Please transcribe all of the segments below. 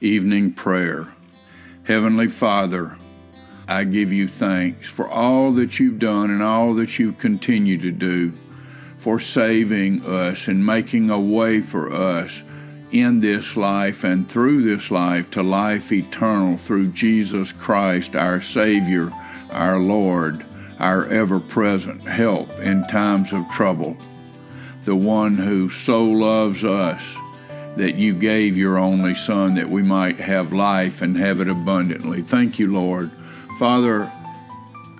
evening prayer. Heavenly Father, I give you thanks for all that you've done and all that you continue to do, for saving us and making a way for us in this life and through this life to life eternal through Jesus Christ, our Savior, our Lord, our ever present help in times of trouble, the one who so loves us that you gave your only Son that we might have life and have it abundantly. Thank you, Lord Father,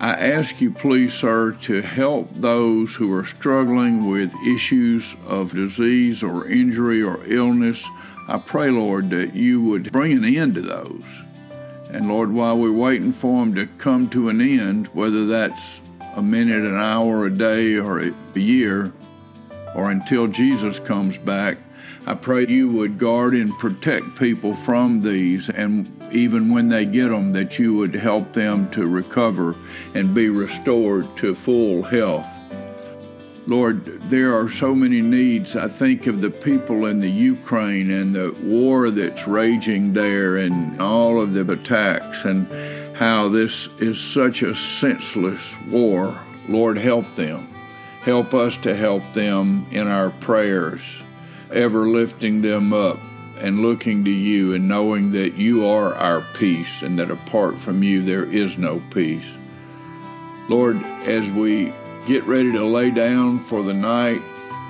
I ask you, please, sir, to help those who are struggling with issues of disease or injury or illness. I pray, Lord, that you would bring an end to those. And Lord, while we're waiting for them to come to an end, whether that's a minute, an hour, a day, or a year, or until Jesus comes back, I pray you would guard and protect people from these, and even when they get them, that you would help them to recover and be restored to full health. Lord, there are so many needs. I think of the people in the Ukraine and the war that's raging there and all of the attacks and how this is such a senseless war. Lord, help them. Help us to help them in our prayers ever lifting them up and looking to you and knowing that you are our peace and that apart from you there is no peace. Lord, as we get ready to lay down for the night,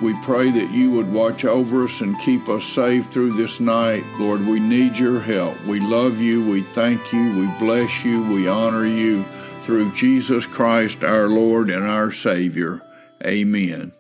we pray that you would watch over us and keep us safe through this night. Lord, we need your help. We love you. We thank you. We bless you. We honor you through Jesus Christ, our Lord and our Savior. Amen.